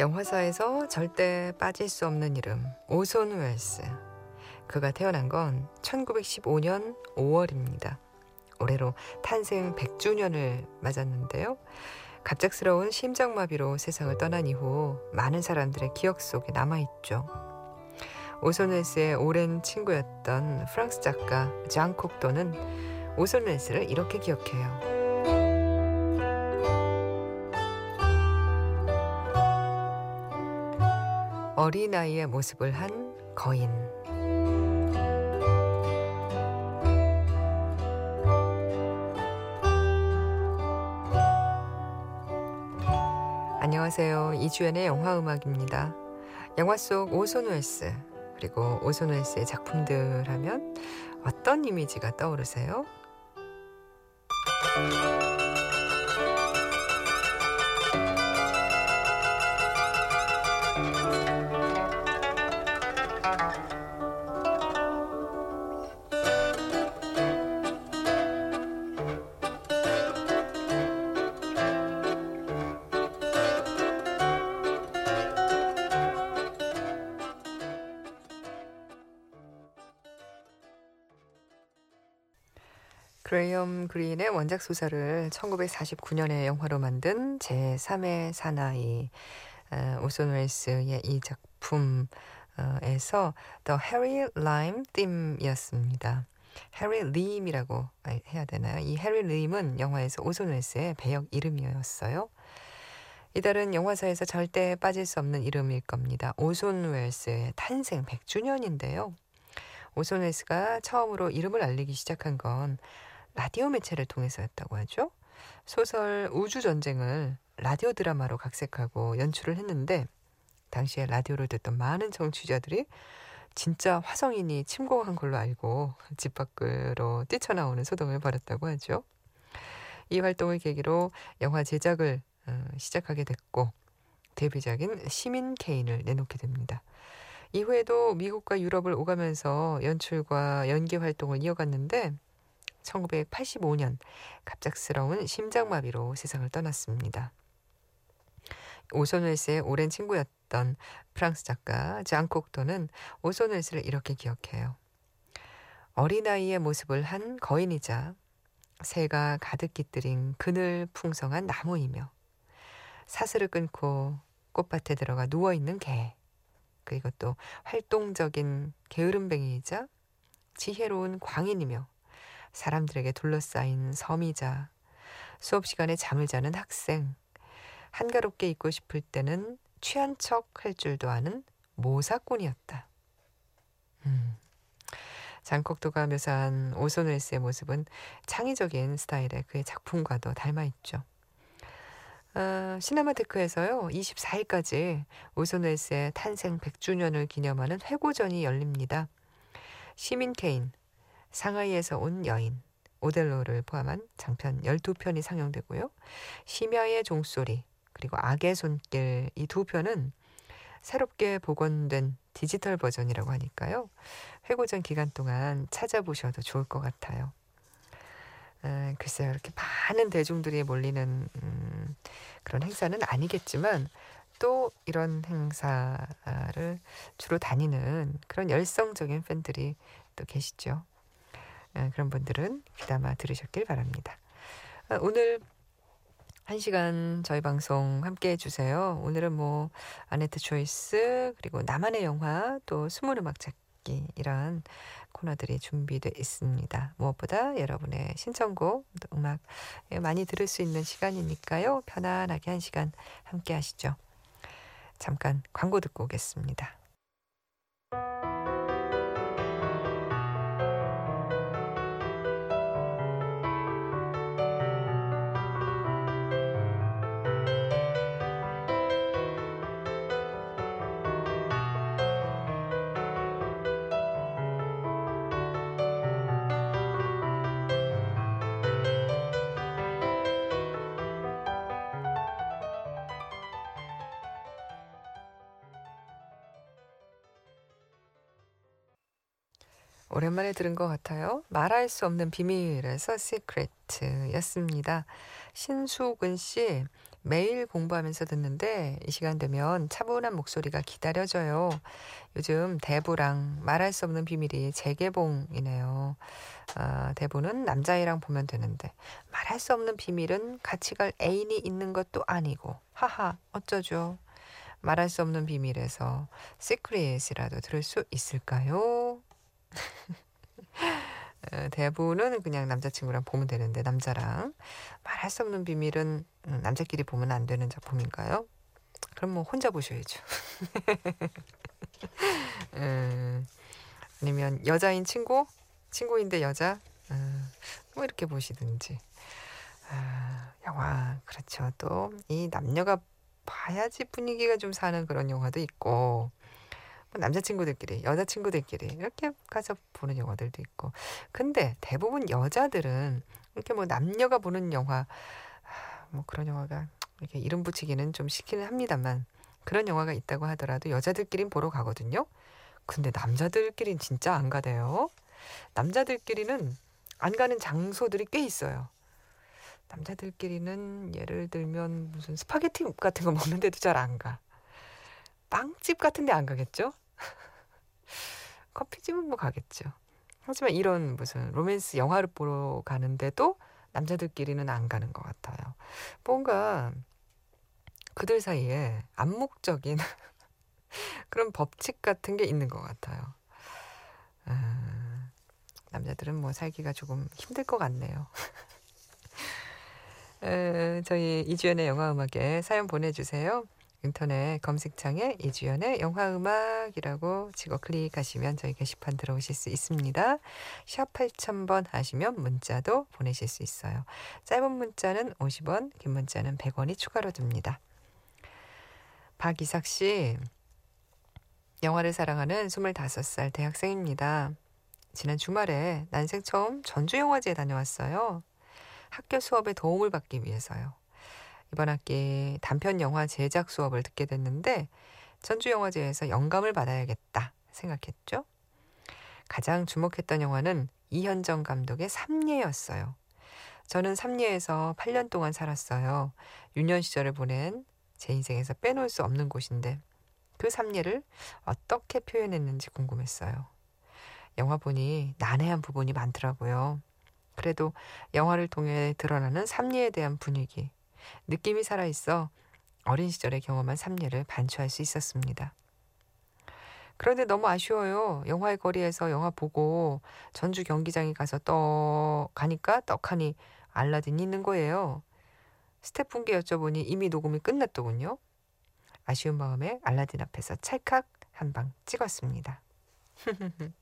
영화사에서 절대 빠질 수 없는 이름 오손 웰스. 그가 태어난 건 1915년 5월입니다. 올해로 탄생 100주년을 맞았는데요. 갑작스러운 심장마비로 세상을 떠난 이후 많은 사람들의 기억 속에 남아있죠. 오손 웰스의 오랜 친구였던 프랑스 작가 장 콕도는 오손 웰스를 이렇게 기억해요. 어린아이의 모습을 한 거인. 안녕하세요. 이주연의 영화음악입니다. 영화 속 오손 웰스, 그리고 오손 웰스의 작품들 하면 어떤 이미지가 떠오르세요? 그레이엄 그린의 원작 소설을 1949년에 영화로 만든 제3의 사나이 어, 오손 웰스의 이 작품에서 The Harry Lime Theme이었습니다. 해리 림이라고 해야 되나요? 이 해리 림은 영화에서 오손 웰스의 배역 이름이었어요. 이달은 영화사에서 절대 빠질 수 없는 이름일 겁니다. 오손 웰스의 탄생 100주년인데요. 오손 웰스가 처음으로 이름을 알리기 시작한 건 라디오 매체를 통해서였다고 하죠. 소설 우주전쟁을 라디오 드라마로 각색하고 연출을 했는데 당시에 라디오를 듣던 많은 정취자들이 진짜 화성인이 침공한 걸로 알고 집 밖으로 뛰쳐나오는 소동을 벌였다고 하죠. 이 활동을 계기로 영화 제작을 어, 시작하게 됐고 데뷔작인 시민 케인을 내놓게 됩니다. 이후에도 미국과 유럽을 오가면서 연출과 연기 활동을 이어갔는데 1985년 갑작스러운 심장마비로 세상을 떠났습니다. 오손 웰스의 오랜 친구였던 프랑스 작가 장 콕도는 오손 웰스를 이렇게 기억해요. 어린아이의 모습을 한 거인이자 새가 가득 깃들인 그늘 풍성한 나무이며 사슬을 끊고 꽃밭에 들어가 누워있는 개 그리고 또 활동적인 게으름뱅이이자 지혜로운 광인이며 사람들에게 둘러싸인 섬이자 수업 시간에 잠을 자는 학생, 한가롭게 있고 싶을 때는 취한 척 할 줄도 아는 모사꾼이었다. 음. 장콕도가 묘사한 오손 웰스의 모습은 창의적인 스타일의 그의 작품과도 닮아있죠. 어, 시네마테크에서요 24일까지 오손 웰스의 탄생 100주년을 기념하는 회고전이 열립니다. 시민 케인, 상하이에서 온 여인, 오델로를 포함한 장편 12편이 상영되고요. 심야의 종소리, 그리고 악의 손길 이 두 편은 새롭게 복원된 디지털 버전이라고 하니까요. 회고전 기간 동안 찾아보셔도 좋을 것 같아요. 에, 글쎄요, 이렇게 많은 대중들이 몰리는 음, 그런 행사는 아니겠지만 또 이런 행사를 주로 다니는 그런 열성적인 팬들이 또 계시죠. 에, 그런 분들은 귀담아 들으셨길 바랍니다. 아, 오늘 한 시간 저희 방송 함께 해주세요. 오늘은 뭐 아네트 초이스 그리고 나만의 영화 또 숨은 음악 찾기 이런 코너들이 준비되어 있습니다. 무엇보다 여러분의 신청곡 음악 많이 들을 수 있는 시간이니까요. 편안하게 한 시간 함께 하시죠. 잠깐 광고 듣고 오겠습니다. 들은 것 같아요. 말할 수 없는 비밀에서 시크레트였습니다. 신수근 씨 매일 공부하면서 듣는데 이 시간 되면 차분한 목소리가 기다려져요. 요즘 대부랑 말할 수 없는 비밀이 재개봉이네요. 아, 대부는 남자애랑 보면 되는데 말할 수 없는 비밀은 같이 갈 애인이 있는 것도 아니고 하하 어쩌죠. 말할 수 없는 비밀에서 시크릿이라도 들을 수 있을까요? 어, 대부는 그냥 남자친구랑 보면 되는데 남자랑 말할 수 없는 비밀은 음, 남자끼리 보면 안 되는 작품인가요? 그럼 뭐 혼자 보셔야죠. 음, 아니면 여자인 친구, 친구인데 여자, 음, 뭐 이렇게 보시든지. 아, 영화 그렇죠. 또 이 남녀가 봐야지 분위기가 좀 사는 그런 영화도 있고 뭐 남자친구들끼리, 여자친구들끼리 이렇게 가서 보는 영화들도 있고. 근데 대부분 여자들은 이렇게 뭐 남녀가 보는 영화, 뭐 그런 영화가 이렇게 이름 붙이기는 좀 시키는 합니다만 그런 영화가 있다고 하더라도 여자들끼리는 보러 가거든요. 근데 남자들끼리는 진짜 안 가대요. 남자들끼리는 안 가는 장소들이 꽤 있어요. 남자들끼리는 예를 들면 무슨 스파게티 같은 거 먹는데도 잘 안 가. 빵집 같은 데 안 가겠죠? 커피집은 뭐 가겠죠. 하지만 이런 무슨 로맨스 영화를 보러 가는데도 남자들끼리는 안 가는 것 같아요. 뭔가 그들 사이에 암묵적인 그런 법칙 같은 게 있는 것 같아요. 아, 남자들은 뭐 살기가 조금 힘들 것 같네요. 에, 저희 이주연의 영화 음악에 사연 보내주세요. 인터넷 검색창에 이주연의 영화음악이라고 치고 클릭하시면 저희 게시판 들어오실 수 있습니다. 샵 8000번 하시면 문자도 보내실 수 있어요. 짧은 문자는 50원, 긴 문자는 100원이 추가로 듭니다. 박이삭 씨, 영화를 사랑하는 25살 대학생입니다. 지난 주말에 난생 처음 전주영화제에 다녀왔어요. 학교 수업에 도움을 받기 위해서요. 이번 학기 단편 영화 제작 수업을 듣게 됐는데 전주영화제에서 영감을 받아야겠다 생각했죠. 가장 주목했던 영화는 이현정 감독의 삼례였어요. 저는 삼례에서 8년 동안 살았어요. 유년 시절을 보낸 제 인생에서 빼놓을 수 없는 곳인데 그 삼례를 어떻게 표현했는지 궁금했어요. 영화 보니 난해한 부분이 많더라고요. 그래도 영화를 통해 드러나는 삼례에 대한 분위기, 느낌이 살아있어 어린 시절의 경험한 삼례를 반추할 수 있었습니다. 그런데 너무 아쉬워요. 영화의 거리에서 영화 보고 전주 경기장에 가서 떡 가니까 떡하니 알라딘이 있는 거예요. 스태프분께 여쭤보니 이미 녹음이 끝났더군요. 아쉬운 마음에 알라딘 앞에서 찰칵 한 방 찍었습니다.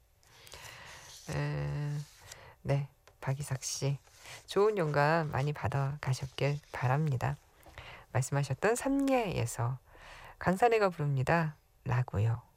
에, 네, 박이삭 씨. 좋은 영감 많이 받아 가셨길 바랍니다. 말씀하셨던 삼례에서 강산해가 부릅니다. 라고요.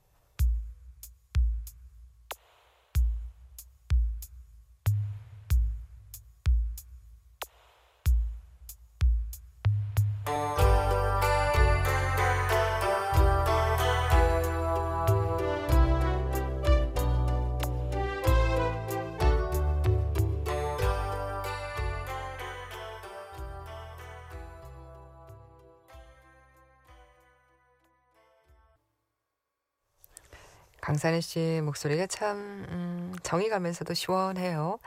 강산희 씨 목소리가 참 음, 정이 가면서도 시원해요.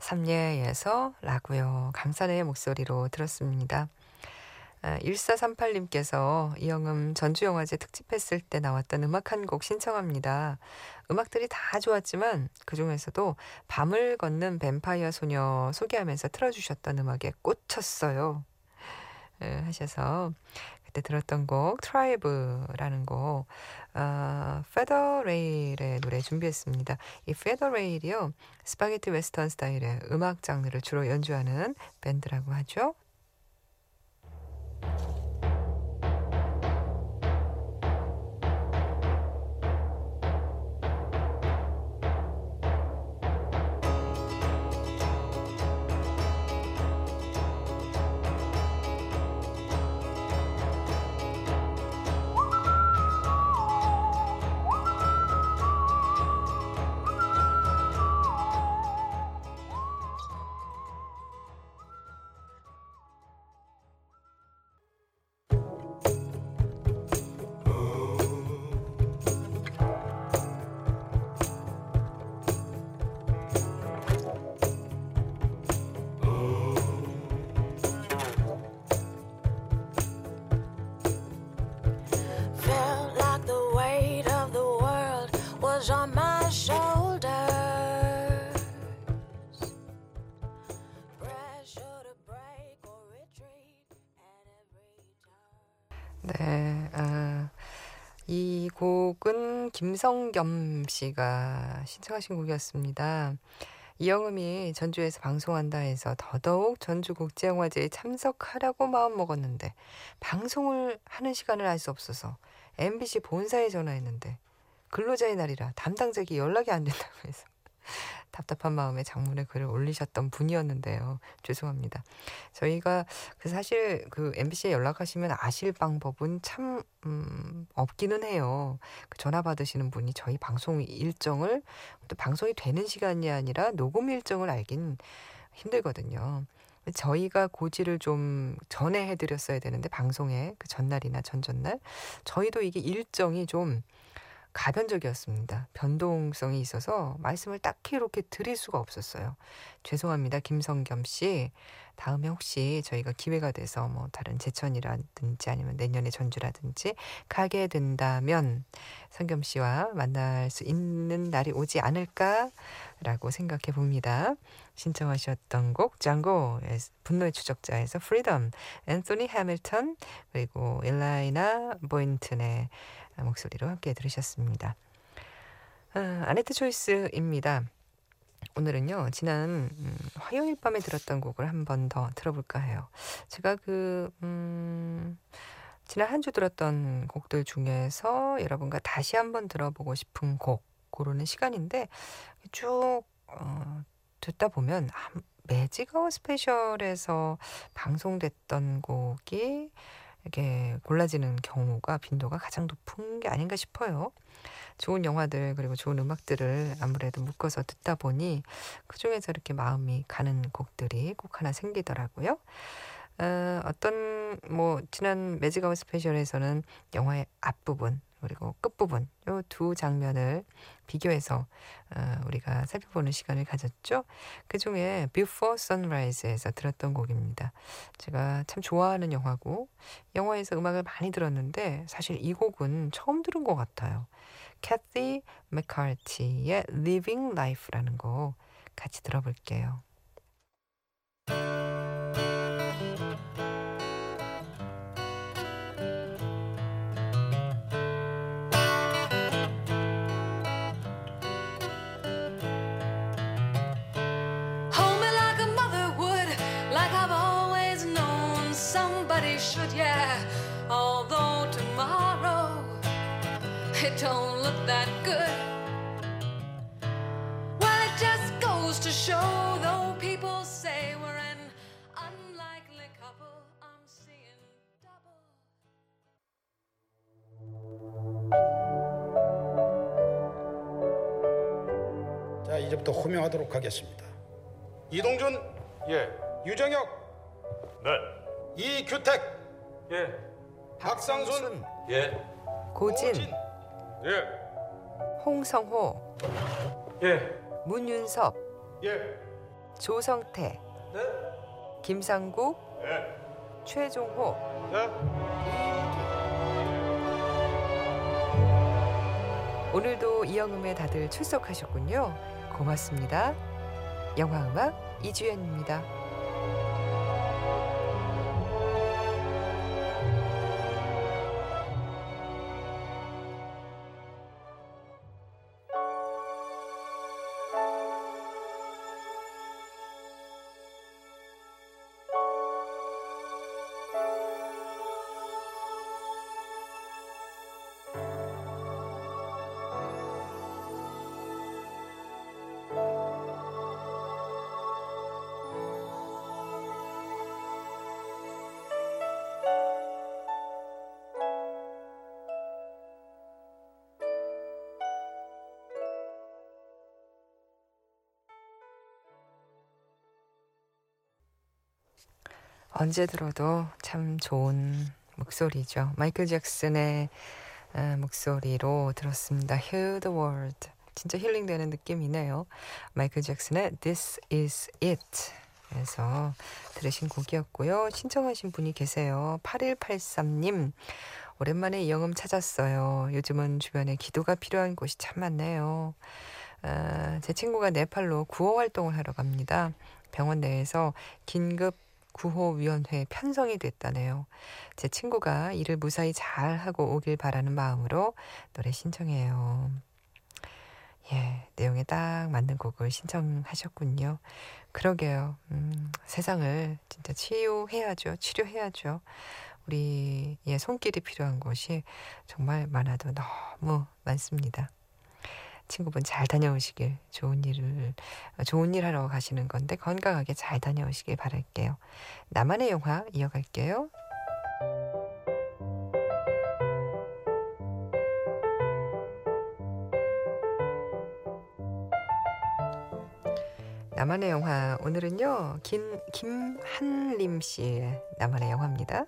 삼례에서 라고요. 강산의 목소리로 들었습니다. 아, 1438님께서 이영음 전주영화제 특집했을 때 나왔던 음악 한 곡 신청합니다. 음악들이 다 좋았지만 그 중에서도 밤을 걷는 뱀파이어 소녀 소개하면서 틀어주셨던 음악에 꽂혔어요. 에, 하셔서 그때 들었던 곡 Tribe라는 곡 어, Federale의 노래 준비했습니다. 이 Federale이요 스파게티 웨스턴 스타일의 음악 장르를 주로 연주하는 밴드라고 하죠. 김성겸 씨가 신청하신 곡이었습니다. 이영음이 전주에서 방송한다 해서 더더욱 전주국제영화제에 참석하라고 마음먹었는데 방송을 하는 시간을 알 수 없어서 MBC 본사에 전화했는데 근로자의 날이라 담당자에게 연락이 안 된다고 해서 답답한 마음에 장문에 글을 올리셨던 분이었는데요. 죄송합니다. 저희가 그 사실 그 MBC에 연락하시면 아실 방법은 참 음, 없기는 해요. 그 전화 받으시는 분이 저희 방송 일정을 또 방송이 되는 시간이 아니라 녹음 일정을 알긴 힘들거든요. 저희가 고지를 좀 전에 해드렸어야 되는데 방송에 그 전날이나 전전날 저희도 이게 일정이 좀 가변적이었습니다. 변동성이 있어서 말씀을 딱히 이렇게 드릴 수가 없었어요. 죄송합니다. 김성겸 씨. 다음에 혹시 저희가 기회가 돼서 뭐 다른 제천이라든지 아니면 내년에 전주라든지 가게 된다면 성겸 씨와 만날 수 있는 날이 오지 않을까라고 생각해 봅니다. 신청하셨던 곡 장고 분노의 추적자에서 Freedom 앤소니 해밀턴 그리고 일라이나 보인튼의 목소리로 함께 들으셨습니다. 아, 아네트 초이스입니다. 오늘은요, 지난 음, 화요일 밤에 들었던 곡을 한 번 더 들어볼까 해요. 제가 그, 음, 지난 한 주 들었던 곡들 중에서 여러분과 다시 한번 들어보고 싶은 곡, 고르는 시간인데, 쭉, 어, 듣다 보면, 매직아워 스페셜에서 방송됐던 곡이 이렇게 골라지는 경우가 빈도가 가장 높은 게 아닌가 싶어요. 좋은 영화들 그리고 좋은 음악들을 아무래도 묶어서 듣다 보니 그 중에서 이렇게 마음이 가는 곡들이 꼭 하나 생기더라고요. 어, 어떤 뭐 지난 매직아웃 스페셜에서는 영화의 앞부분 그리고 끝부분 요 두 장면을 비교해서 어, 우리가 살펴보는 시간을 가졌죠. 그 중에 Before Sunrise에서 들었던 곡입니다. 제가 참 좋아하는 영화고 영화에서 음악을 많이 들었는데 사실 이 곡은 처음 들은 것 같아요. 캐티 맥카티의 Living Life라는 곡 같이 들어볼게요. Don't look that good. Well, it just goes to show, though people say we're an unlikely couple, I'm seeing double. 자, 이제부터 호명하도록 하겠습니다. 이동준, 예. 유정혁, 네. 이규택, 예. 박상순, 예. 고진, 오진, 예. 홍성호, 예. 문윤섭, 예. 조성태, 네. 김상국, 예. 최종호, 네. 오늘도 이영음에 다들 출석하셨군요. 고맙습니다. 영화음악 이주연입니다. 언제 들어도 참 좋은 목소리죠. 마이클 잭슨의 목소리로 들었습니다. Hear the World. 진짜 힐링되는 느낌이네요. 마이클 잭슨의 This Is It 그래서 들으신 곡이었고요. 신청하신 분이 계세요. 8183님. 오랜만에 이영음 찾았어요. 요즘은 주변에 기도가 필요한 곳이 참 많네요. 아, 제 친구가 네팔로 구호 활동을 하러 갑니다. 병원 내에서 긴급 구호위원회 편성이 됐다네요. 제 친구가 일을 무사히 잘 하고 오길 바라는 마음으로 노래 신청해요. 예, 내용에 딱 맞는 곡을 신청하셨군요. 그러게요. 음, 세상을 진짜 치유해야죠. 치료해야죠. 우리 예, 손길이 필요한 곳이 정말 많아도 너무 많습니다. 친구분 잘 다녀오시길 좋은 일을 좋은 일 하러 가시는 건데 건강하게 잘 다녀오시길 바랄게요. 나만의 영화 이어갈게요. 나만의 영화 오늘은요 김 김한림 씨의 나만의 영화입니다.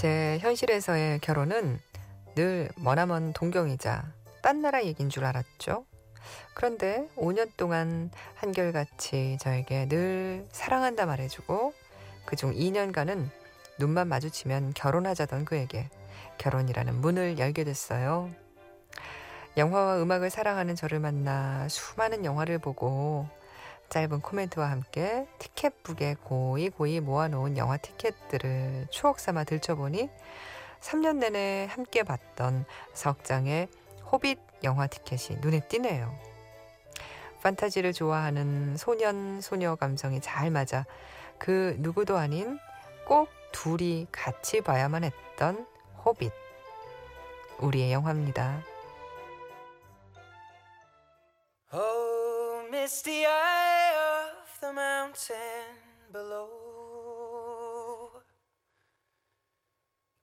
제 현실에서의 결혼은 늘 머나먼 동경이자 딴 나라 얘기인 줄 알았죠. 그런데 5년 동안 한결같이 저에게 늘 사랑한다 말해주고 그중 2년간은 눈만 마주치면 결혼하자던 그에게 결혼이라는 문을 열게 됐어요. 영화와 음악을 사랑하는 저를 만나 수많은 영화를 보고 짧은 코멘트와 함께 티켓북에 고이 고이 모아놓은 영화 티켓들을 추억 삼아 들춰보니 3년 내내 함께 봤던 석장의 호빗 영화 티켓이 눈에 띄네요. 판타지를 좋아하는 소년, 소녀 감성이 잘 맞아 그 누구도 아닌 꼭 둘이 같이 봐야만 했던 호빗. 우리의 영화입니다. Oh, misty eye of the mountain below.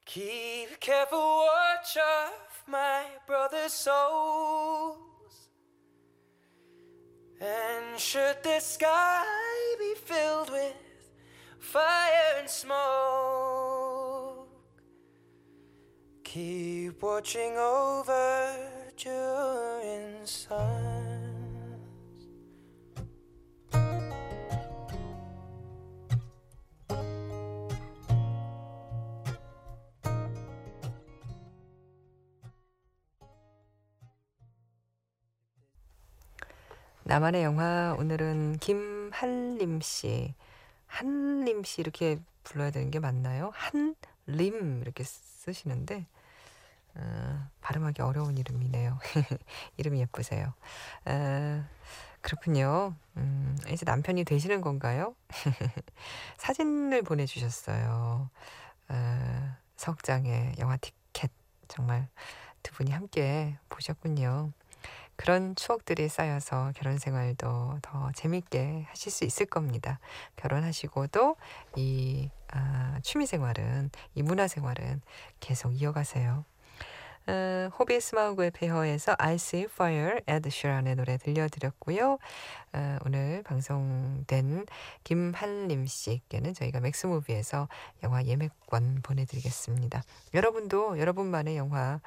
Keep careful watch of my brother's souls. And should the sky be filled with fire and smoke, keep watching over during suns. 나만의 영화 오늘은 김한림 씨, 한림 씨 이렇게 불러야 되는 게 맞나요? 한림 이렇게 쓰시는데 어, 발음하기 어려운 이름이네요. 이름이 예쁘세요. 아, 그렇군요. 음, 이제 남편이 되시는 건가요? 사진을 보내주셨어요. 아, 석장의 영화 티켓 정말 두 분이 함께 보셨군요. 그런 추억들이 쌓여서 결혼 생활도 더 재밌게 하실 수 있을 겁니다. 결혼하시고도 이 아, 취미 생활은, 이 문화 생활은 계속 이어가세요. 어, 호빗 스마우그의 폐허에서 I See Fire, 에드 슈란의 노래 들려드렸고요. 어, 오늘 방송된 김한림 씨께는 저희가 맥스무비에서 영화 예매권 보내드리겠습니다. 여러분도 여러분만의 영화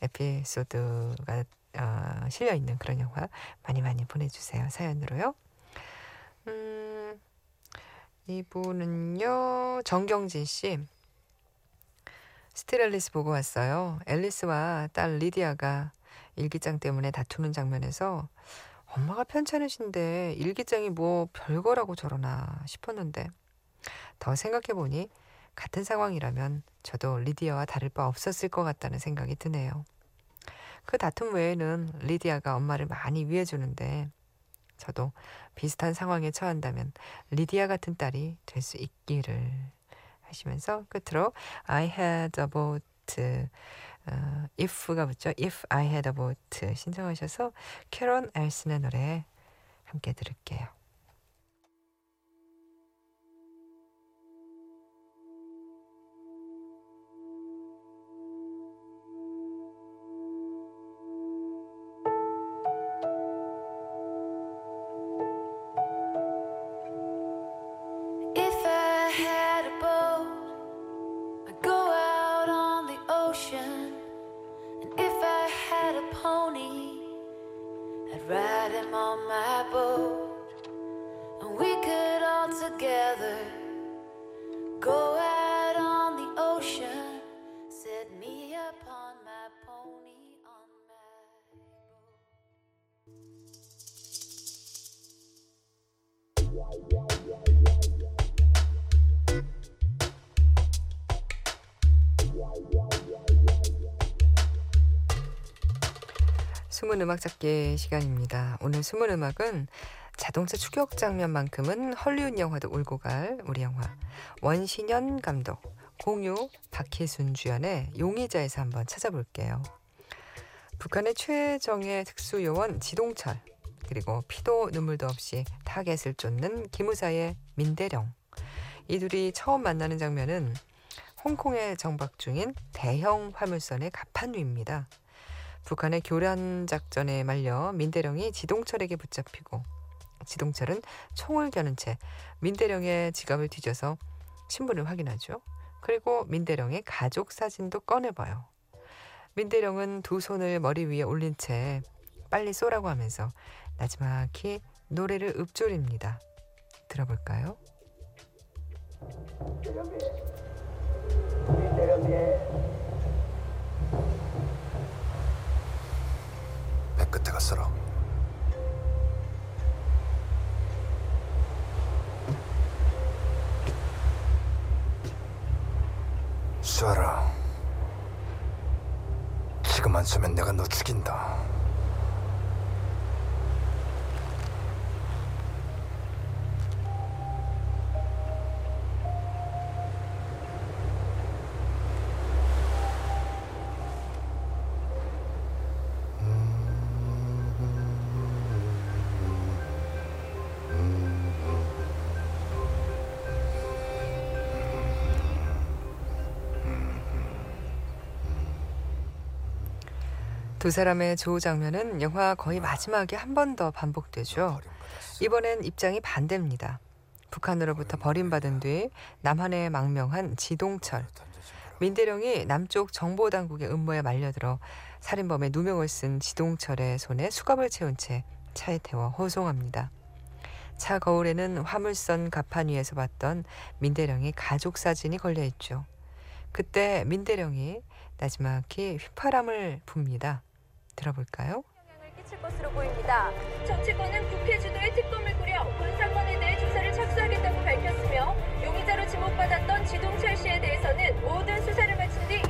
에피소드가 어, 실려 있는 그런 영화 많이 많이 보내주세요. 사연으로요. 음, 이분은요 정경진 씨. 스틸 앨리스 보고 왔어요. 앨리스와 딸 리디아가 일기장 때문에 다투는 장면에서 엄마가 편찮으신데 일기장이 뭐 별거라고 저러나 싶었는데 더 생각해보니 같은 상황이라면 저도 리디아와 다를 바 없었을 것 같다는 생각이 드네요. 그 다툼 외에는 리디아가 엄마를 많이 위해주는데 저도 비슷한 상황에 처한다면 리디아 같은 딸이 될 수 있기를 하시면서 끝으로 I had a boat 어, if가 붙죠. If I had a boat 신청하셔서 캐런 앨슨의 노래 함께 들을게요. Set me upon my pony on. 숨은 음악 찾기 시간입니다. 오늘 숨은 음악은 자동차 추격 장면만큼은 헐리우드 영화도 울고 갈 우리 영화 원신연 감독, 공유, 박희순 주연의 용의자에서 한번 찾아볼게요. 북한의 최정예 특수요원 지동철 그리고 피도 눈물도 없이 타겟을 쫓는 기무사의 민대령 이 둘이 처음 만나는 장면은 홍콩에 정박 중인 대형 화물선의 갑판 위입니다. 북한의 교란 작전에 말려 민대령이 지동철에게 붙잡히고 지동철은 총을 겨눈 채 민대령의 지갑을 뒤져서 신분을 확인하죠. 그리고 민대령의 가족 사진도 꺼내봐요. 민대령은 두 손을 머리 위에 올린 채 빨리 쏘라고 하면서 나지막히 노래를 읊조립니다. 들어볼까요? 배끝에가 쏴라. 지금 안 쏘면 내가 너 죽인다. 두 사람의 조우 장면은 영화 거의 마지막에 한 번 더 반복되죠. 이번엔 입장이 반대입니다. 북한으로부터 버림받은 뒤 남한에 망명한 지동철. 민대령이 남쪽 정보당국의 음모에 말려들어 살인범의 누명을 쓴 지동철의 손에 수갑을 채운 채 차에 태워 호송합니다. 차 거울에는 화물선 갑판 위에서 봤던 민대령의 가족 사진이 걸려 있죠. 그때 민대령이 나지막히 휘파람을 붑니다. 들어볼까요? 영향을 끼칠 것으로 보입니다. 정치권은 국회 주도의 특검을 꾸려 본 사건에 대해 조사를 착수하겠다고 밝혔으며 용의자로 지목받았던 지동철 씨에 대해서는 모든 수사를 마친 뒤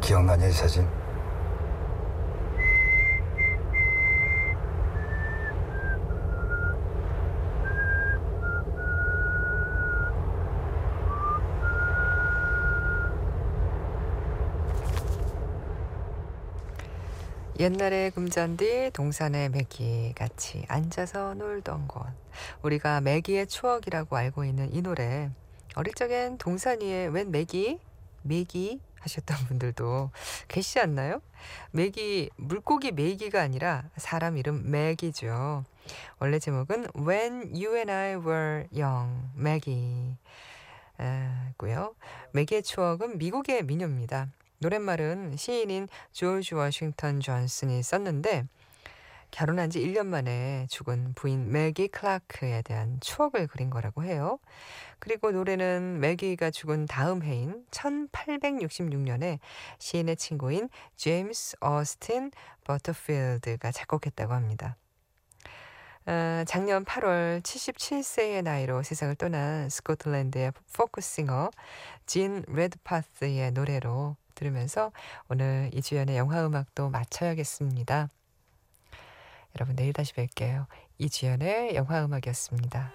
기억나냐 이 사진? 옛날에 금잔디 동산에 매기 같이 앉아서 놀던 곳. 우리가 매기의 추억이라고 알고 있는 이 노래. 어릴 적엔 동산 위에 웬 매기? 매기? 하셨던 분들도 계시지 않나요? 매기, 물고기 매기가 아니라 사람 이름 매기죠. 원래 제목은 When You and I Were Young, 매기. 고요. 매기의 추억은 미국의 민요입니다. 노랫말은 시인인 조지 워싱턴 존슨이 썼는데 결혼한 지 1년 만에 죽은 부인 매기 클라크에 대한 추억을 그린 거라고 해요. 그리고 노래는 매기가 죽은 다음 해인 1866년에 시인의 친구인 제임스 어스틴 버터필드가 작곡했다고 합니다. 아, 작년 8월 77세의 나이로 세상을 떠난 스코틀랜드의 포크싱어 진 레드파스의 노래로 들으면서 오늘 이주연의 영화 음악도 마쳐야겠습니다. 여러분 내일 다시 뵐게요. 이주연의 영화 음악이었습니다.